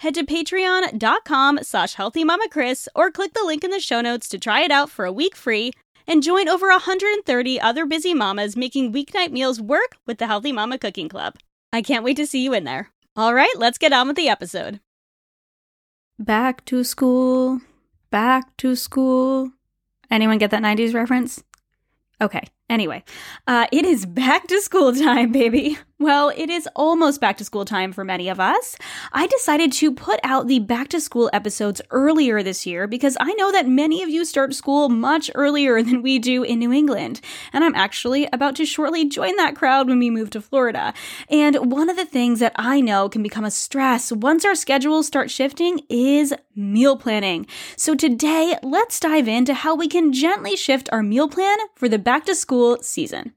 head to patreon.com slash healthymamakris or click the link in the show notes to try it out for a week free and join over 130 other busy mamas making weeknight meals work with the Healthy Mama Cooking Club. I can't wait to see you in there. All right, let's get on with the episode. Back to school, back to school. Anyone get that 90s reference? Okay. Anyway, uh, it is back to school time, baby. Well, it is almost back to school time for many of us. I decided to put out the back to school episodes earlier this year because I know that many of you start school much earlier than we do in New England. And I'm actually about to shortly join that crowd when we move to Florida. And one of the things that I know can become a stress once our schedules start shifting is meal planning. So today, let's dive into how we can gently shift our meal plan for the back to school season.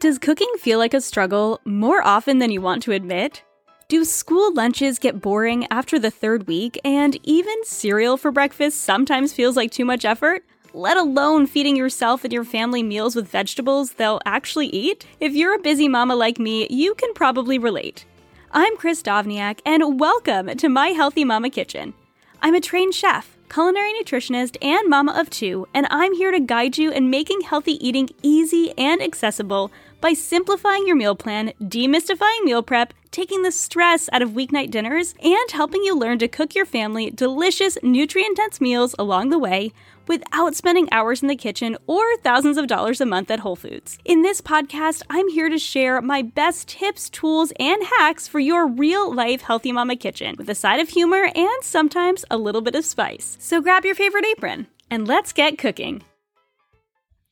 Does cooking feel like a struggle more often than you want to admit? Do school lunches get boring after the third week, and even cereal for breakfast sometimes feels like too much effort? Let alone feeding yourself and your family meals with vegetables they'll actually eat? If you're a busy mama like me, you can probably relate. I'm Kris Dovniak, and welcome to my Healthy Mama Kitchen. I'm a trained chef, culinary nutritionist, and mama of two, and I'm here to guide you in making healthy eating easy and accessible by simplifying your meal plan, demystifying meal prep, taking the stress out of weeknight dinners, and helping you learn to cook your family delicious, nutrient dense meals along the way without spending hours in the kitchen or thousands of dollars a month at Whole Foods. In this podcast, I'm here to share my best tips, tools, and hacks for your real life healthy mama kitchen with a side of humor and sometimes a little bit of spice. So grab your favorite apron and let's get cooking.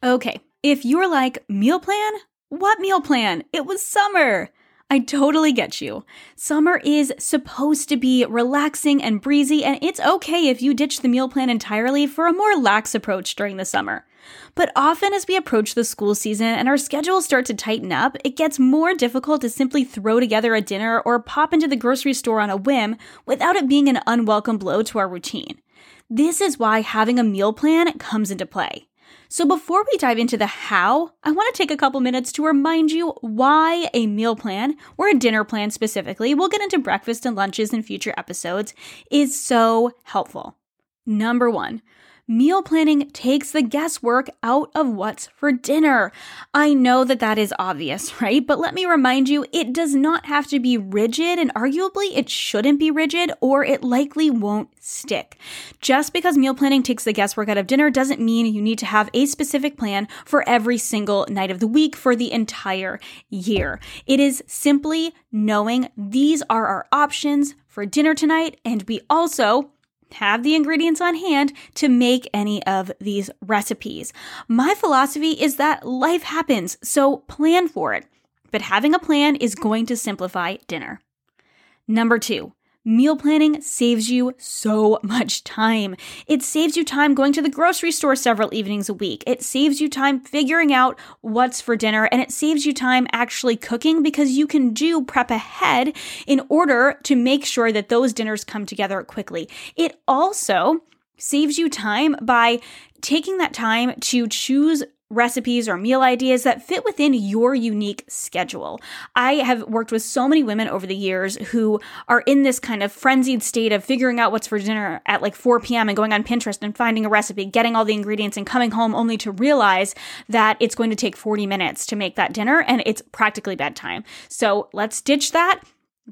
Okay, if you're like, meal plan? What meal plan? It was summer! I totally get you. Summer is supposed to be relaxing and breezy, and it's okay if you ditch the meal plan entirely for a more lax approach during the summer. But often, as we approach the school season and our schedules start to tighten up, it gets more difficult to simply throw together a dinner or pop into the grocery store on a whim without it being an unwelcome blow to our routine. This is why having a meal plan comes into play. So before we dive into the how, I want to take a couple minutes to remind you why a meal plan, or a dinner plan specifically, we'll get into breakfast and lunches in future episodes, is so helpful. Number one, meal planning takes the guesswork out of what's for dinner. I know that that is obvious, right? But let me remind you, it does not have to be rigid, and arguably it shouldn't be rigid, or it likely won't stick. Just because meal planning takes the guesswork out of dinner doesn't mean you need to have a specific plan for every single night of the week for the entire year. It is simply knowing these are our options for dinner tonight, and we also have the ingredients on hand to make any of these recipes. My philosophy is that life happens, so plan for it. But having a plan is going to simplify dinner. Number two, Meal planning saves you so much time. It saves you time going to the grocery store several evenings a week. It saves you time figuring out what's for dinner, and it saves you time actually cooking because you can do prep ahead in order to make sure that those dinners come together quickly. It also saves you time by taking that time to choose recipes or meal ideas that fit within your unique schedule. I have worked with so many women over the years who are in this kind of frenzied state of figuring out what's for dinner at like 4 p.m. and going on Pinterest and finding a recipe, getting all the ingredients and coming home only to realize that it's going to take 40 minutes to make that dinner and it's practically bedtime. So let's ditch that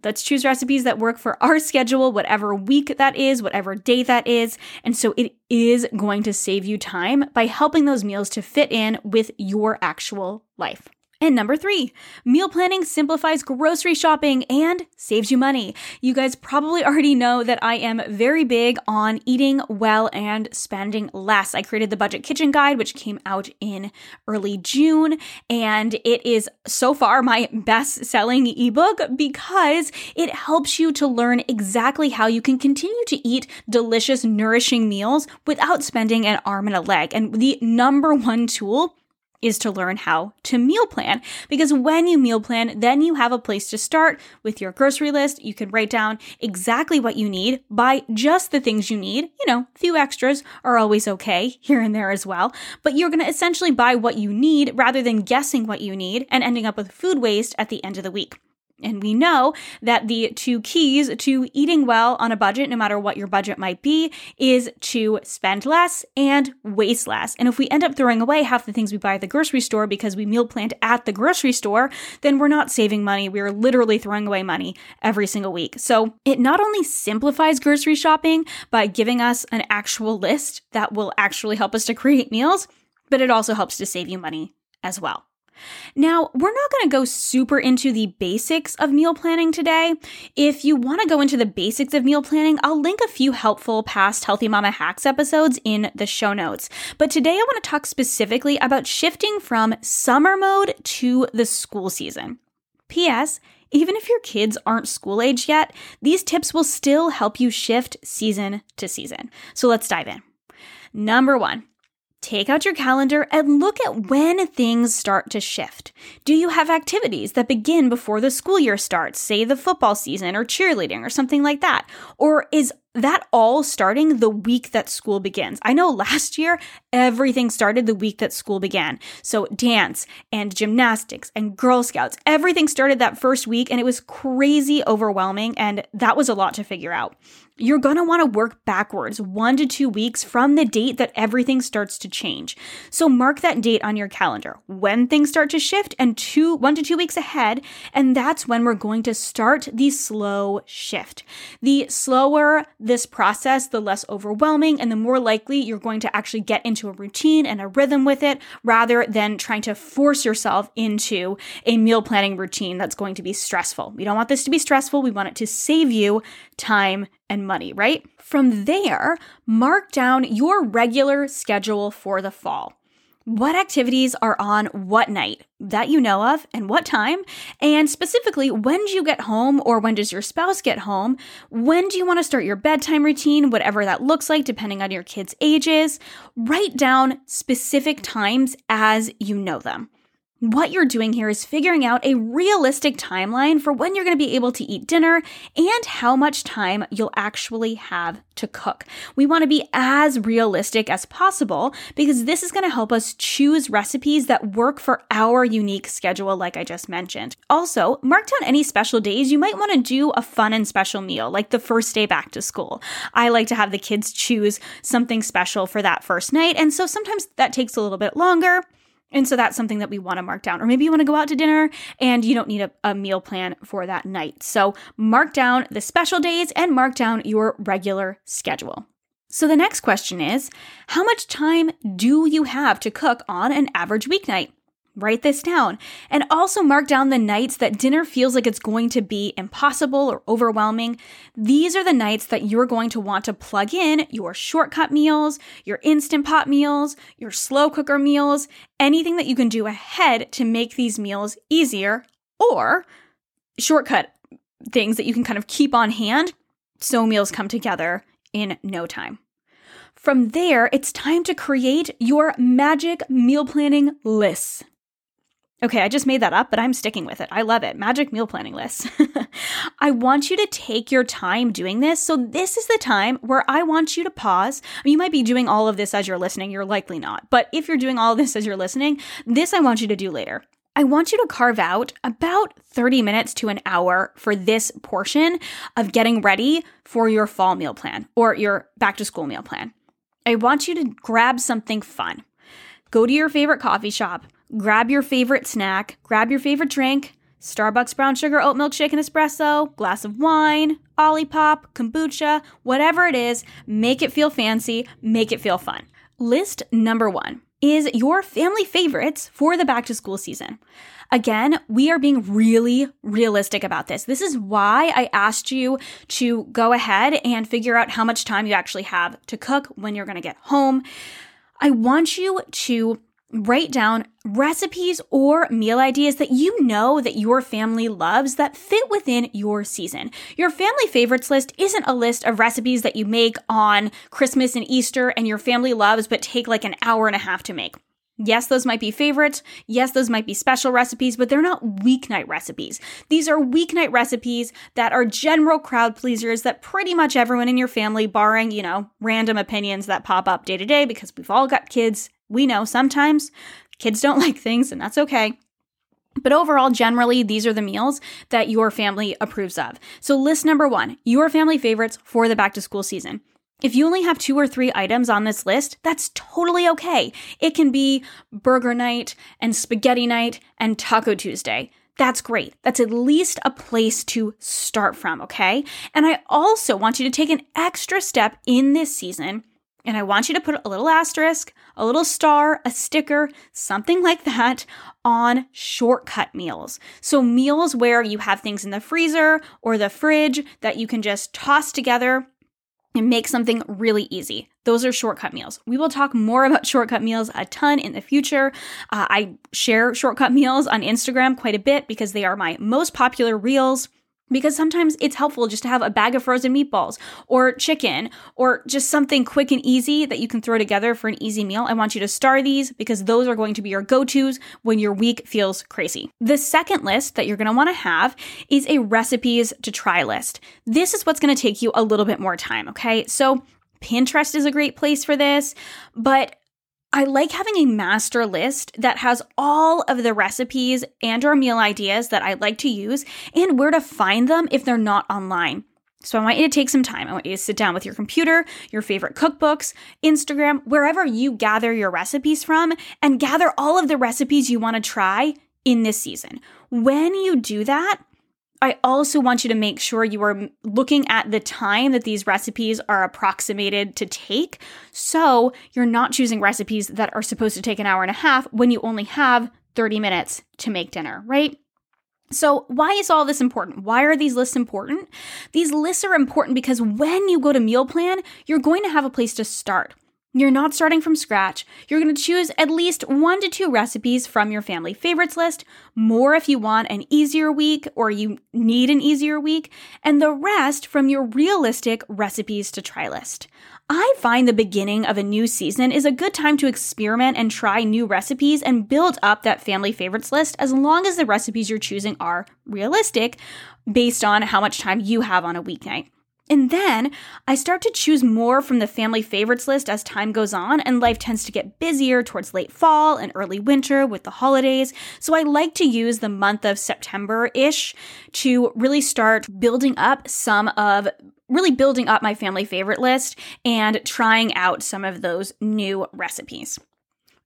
Let's choose recipes that work for our schedule, whatever week that is, whatever day that is. And so it is going to save you time by helping those meals to fit in with your actual life. And number three, meal planning simplifies grocery shopping and saves you money. You guys probably already know that I am very big on eating well and spending less. I created the Budget Kitchen Guide, which came out in early June, and it is so far my best selling ebook because it helps you to learn exactly how you can continue to eat delicious, nourishing meals without spending an arm and a leg. And the number one tool is to learn how to meal plan. Because when you meal plan, then you have a place to start with your grocery list. You can write down exactly what you need, buy just the things you need. You know, a few extras are always okay here and there as well. But you're going to essentially buy what you need rather than guessing what you need and ending up with food waste at the end of the week. And we know that the two keys to eating well on a budget, no matter what your budget might be, is to spend less and waste less. And if we end up throwing away half the things we buy at the grocery store because we meal planned at the grocery store, then we're not saving money. We're literally throwing away money every single week. So it not only simplifies grocery shopping by giving us an actual list that will actually help us to create meals, but it also helps to save you money as well. Now, we're not going to go super into the basics of meal planning today. If you want to go into the basics of meal planning, I'll link a few helpful past Healthy Mama Hacks episodes in the show notes. But today I want to talk specifically about shifting from summer mode to the school season. P.S. Even if your kids aren't school age yet, these tips will still help you shift season to season. So let's dive in. Number one, Take out your calendar and look at when things start to shift. Do you have activities that begin before the school year starts, say the football season or cheerleading or something like that? Or is that all starting the week that school begins. I know last year everything started the week that school began. So dance and gymnastics and Girl Scouts, everything started that first week and it was crazy overwhelming and that was a lot to figure out. You're going to want to work backwards one to two weeks from the date that everything starts to change. So mark that date on your calendar when things start to shift and two, one to two weeks ahead. And that's when we're going to start the slow shift. The slower this process, the less overwhelming and the more likely you're going to actually get into a routine and a rhythm with it rather than trying to force yourself into a meal planning routine that's going to be stressful. We don't want this to be stressful. We want it to save you time and money, right? From there, mark down your regular schedule for the fall. What activities are on what night that you know of and what time? And specifically when do you get home or when does your spouse get home? When do you want to start your bedtime routine whatever that looks like depending on your kids ages? Write down specific times as you know them what you're doing here is figuring out a realistic timeline for when you're going to be able to eat dinner and how much time you'll actually have to cook. We want to be as realistic as possible because this is going to help us choose recipes that work for our unique schedule, like I just mentioned. Also, mark down any special days you might want to do a fun and special meal, like the first day back to school. I like to have the kids choose something special for that first night, and so sometimes that takes a little bit longer. And so that's something that we want to mark down. Or maybe you want to go out to dinner and you don't need a, a, meal plan for that night. So mark down the special days and mark down your regular schedule. So the next question is How much time do you have to cook on an average weeknight? Write this down and also mark down the nights that dinner feels like it's going to be impossible or overwhelming. These are the nights that you're going to want to plug in your shortcut meals, your instant pot meals, your slow cooker meals, anything that you can do ahead to make these meals easier or shortcut things that you can kind of keep on hand so meals come together in no time. From there, it's time to create your magic meal planning lists. Okay, I just made that up, but I'm sticking with it. I love it. Magic meal planning list. I want you to take your time doing this. So, this is the time where I want you to pause. You might be doing all of this as you're listening. You're likely not. But if you're doing all of this as you're listening, this I want you to do later. I want you to carve out about 30 minutes to an hour for this portion of getting ready for your fall meal plan or your back to school meal plan. I want you to grab something fun. Go to your favorite coffee shop, grab your favorite snack, grab your favorite drink, Starbucks brown sugar oat milk shake and espresso, glass of wine, Olipop, kombucha, whatever it is, make it feel fancy, make it feel fun. List number one is your family favorites for the back to school season. Again, we are being really realistic about this. This is why I asked you to go ahead and figure out how much time you actually have to cook when you're going to get home. I want you to write down recipes or meal ideas that you know that your family loves that fit within your season. Your family favorites list isn't a list of recipes that you make on Christmas and Easter and your family loves but take like an hour and a half to make. Yes, those might be favorites. Yes, those might be special recipes, but they're not weeknight recipes. These are weeknight recipes that are general crowd pleasers that pretty much everyone in your family, barring, you know, random opinions that pop up day to day because we've all got kids. We know sometimes kids don't like things, and that's okay. But overall, generally, these are the meals that your family approves of. So, list number one your family favorites for the back to school season. If you only have two or three items on this list, that's totally okay. It can be burger night and spaghetti night and Taco Tuesday. That's great. That's at least a place to start from, okay? And I also want you to take an extra step in this season. And I want you to put a little asterisk, a little star, a sticker, something like that on shortcut meals. So, meals where you have things in the freezer or the fridge that you can just toss together and make something really easy. Those are shortcut meals. We will talk more about shortcut meals a ton in the future. Uh, I share shortcut meals on Instagram quite a bit because they are my most popular reels because sometimes it's helpful just to have a bag of frozen meatballs or chicken or just something quick and easy that you can throw together for an easy meal. I want you to star these because those are going to be your go tos when your week feels crazy. The second list that you're going to want to have is a recipes to try list. This is what's going to take you a little bit more time, okay? So, Pinterest is a great place for this, but I like having a master list that has all of the recipes and or meal ideas that I like to use and where to find them if they're not online. So I want you to take some time. I want you to sit down with your computer, your favorite cookbooks, Instagram, wherever you gather your recipes from and gather all of the recipes you want to try in this season. When you do that, I also want you to make sure you are looking at the time that these recipes are approximated to take. So you're not choosing recipes that are supposed to take an hour and a half when you only have 30 minutes to make dinner, right? So, why is all this important? Why are these lists important? These lists are important because when you go to meal plan, you're going to have a place to start. You're not starting from scratch. You're going to choose at least one to two recipes from your family favorites list, more if you want an easier week or you need an easier week, and the rest from your realistic recipes to try list. I find the beginning of a new season is a good time to experiment and try new recipes and build up that family favorites list as long as the recipes you're choosing are realistic based on how much time you have on a weeknight. And then I start to choose more from the family favorites list as time goes on, and life tends to get busier towards late fall and early winter with the holidays. So I like to use the month of September ish to really start building up some of really building up my family favorite list and trying out some of those new recipes.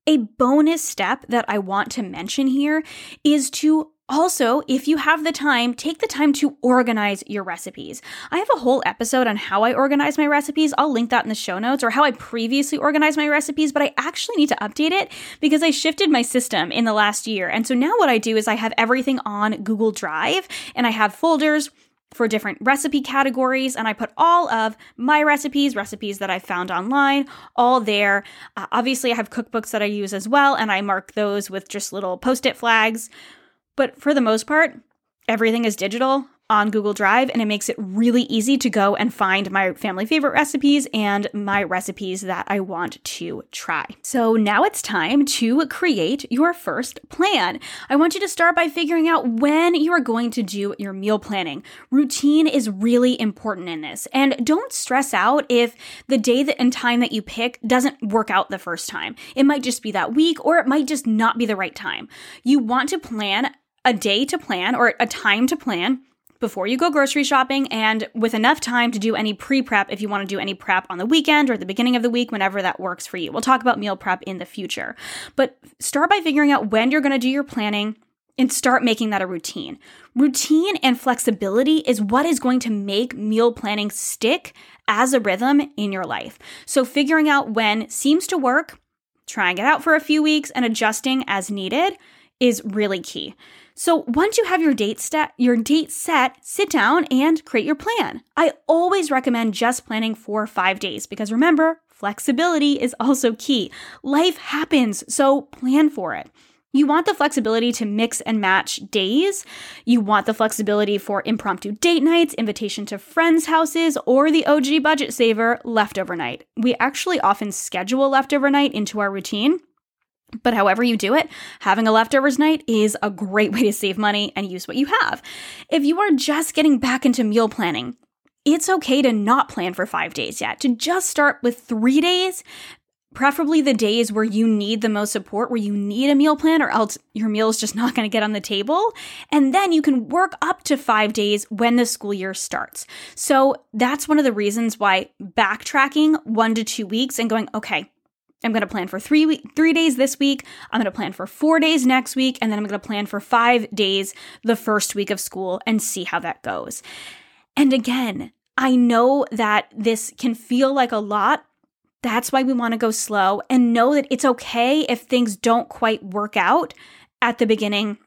A bonus step that I want to mention here is to also, if you have the time, take the time to organize your recipes. I have a whole episode on how I organize my recipes. I'll link that in the show notes or how I previously organized my recipes, but I actually need to update it because I shifted my system in the last year. And so now what I do is I have everything on Google Drive and I have folders for different recipe categories and I put all of my recipes, recipes that I found online, all there. Uh, obviously, I have cookbooks that I use as well and I mark those with just little post-it flags. But for the most part, everything is digital on Google Drive, and it makes it really easy to go and find my family favorite recipes and my recipes that I want to try. So now it's time to create your first plan. I want you to start by figuring out when you are going to do your meal planning. Routine is really important in this, and don't stress out if the day that and time that you pick doesn't work out the first time. It might just be that week, or it might just not be the right time. You want to plan a day to plan or a time to plan before you go grocery shopping and with enough time to do any pre prep if you want to do any prep on the weekend or the beginning of the week, whenever that works for you. We'll talk about meal prep in the future. But start by figuring out when you're going to do your planning and start making that a routine. Routine and flexibility is what is going to make meal planning stick as a rhythm in your life. So, figuring out when seems to work, trying it out for a few weeks, and adjusting as needed is really key. So once you have your date set, your date set, sit down and create your plan. I always recommend just planning for 5 days because remember, flexibility is also key. Life happens, so plan for it. You want the flexibility to mix and match days. You want the flexibility for impromptu date nights, invitation to friends' houses, or the OG budget saver, leftover night. We actually often schedule leftover night into our routine but however you do it, having a leftovers night is a great way to save money and use what you have. If you are just getting back into meal planning, it's okay to not plan for five days yet, to just start with three days, preferably the days where you need the most support, where you need a meal plan, or else your meal is just not going to get on the table. And then you can work up to five days when the school year starts. So that's one of the reasons why backtracking one to two weeks and going, okay, I'm going to plan for three week, three days this week. I'm going to plan for four days next week, and then I'm going to plan for five days the first week of school and see how that goes. And again, I know that this can feel like a lot. That's why we want to go slow and know that it's okay if things don't quite work out at the beginning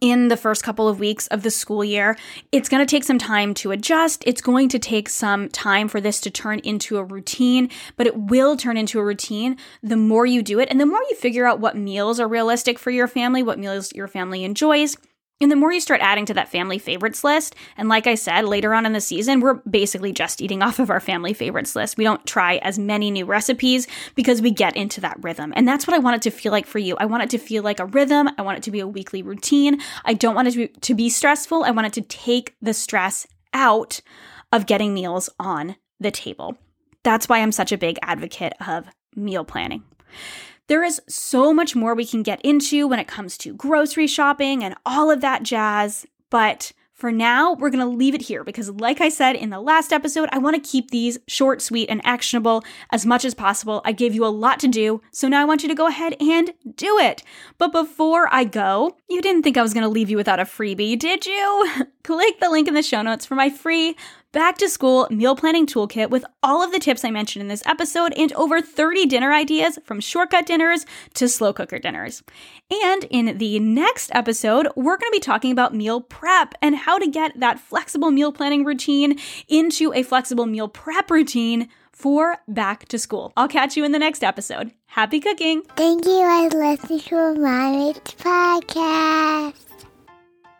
in the first couple of weeks of the school year. It's going to take some time to adjust. It's going to take some time for this to turn into a routine, but it will turn into a routine the more you do it and the more you figure out what meals are realistic for your family, what meals your family enjoys. And the more you start adding to that family favorites list, and like I said, later on in the season, we're basically just eating off of our family favorites list. We don't try as many new recipes because we get into that rhythm. And that's what I want it to feel like for you. I want it to feel like a rhythm. I want it to be a weekly routine. I don't want it to be, stressful. I want it to take the stress out of getting meals on the table. That's why I'm such a big advocate of meal planning. There is so much more we can get into when it comes to grocery shopping and all of that jazz, but for now, we're going to leave it here because, like I said in the last episode, I want to keep these short, sweet, and actionable as much as possible. I gave you a lot to do, so now I want you to go ahead and do it. But before I go, you didn't think I was going to leave you without a freebie, did you? Click the link in the show notes for my free back to school meal planning toolkit with all of the tips I mentioned in this episode and over 30 dinner ideas from shortcut dinners to slow cooker dinners. And in the next episode, we're going to be talking about meal prep and how to get that flexible meal planning routine into a flexible meal prep routine for back to school. I'll catch you in the next episode. Happy cooking! Thank you for listening to my podcast.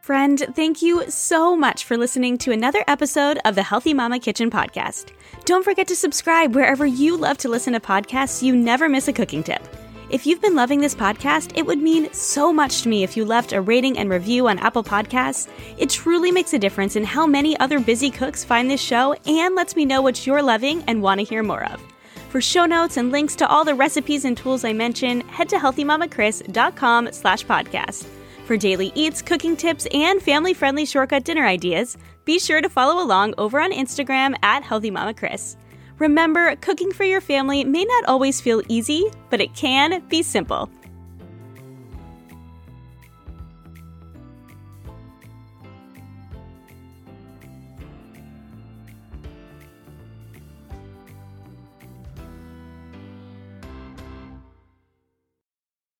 Friend, thank you so much for listening to another episode of the Healthy Mama Kitchen podcast. Don't forget to subscribe wherever you love to listen to podcasts so you never miss a cooking tip. If you've been loving this podcast, it would mean so much to me if you left a rating and review on Apple Podcasts. It truly makes a difference in how many other busy cooks find this show and lets me know what you're loving and want to hear more of. For show notes and links to all the recipes and tools I mention, head to healthymamakris.com slash podcast. For daily eats, cooking tips, and family friendly shortcut dinner ideas, be sure to follow along over on Instagram at Healthy Mama Kris. Remember, cooking for your family may not always feel easy, but it can be simple.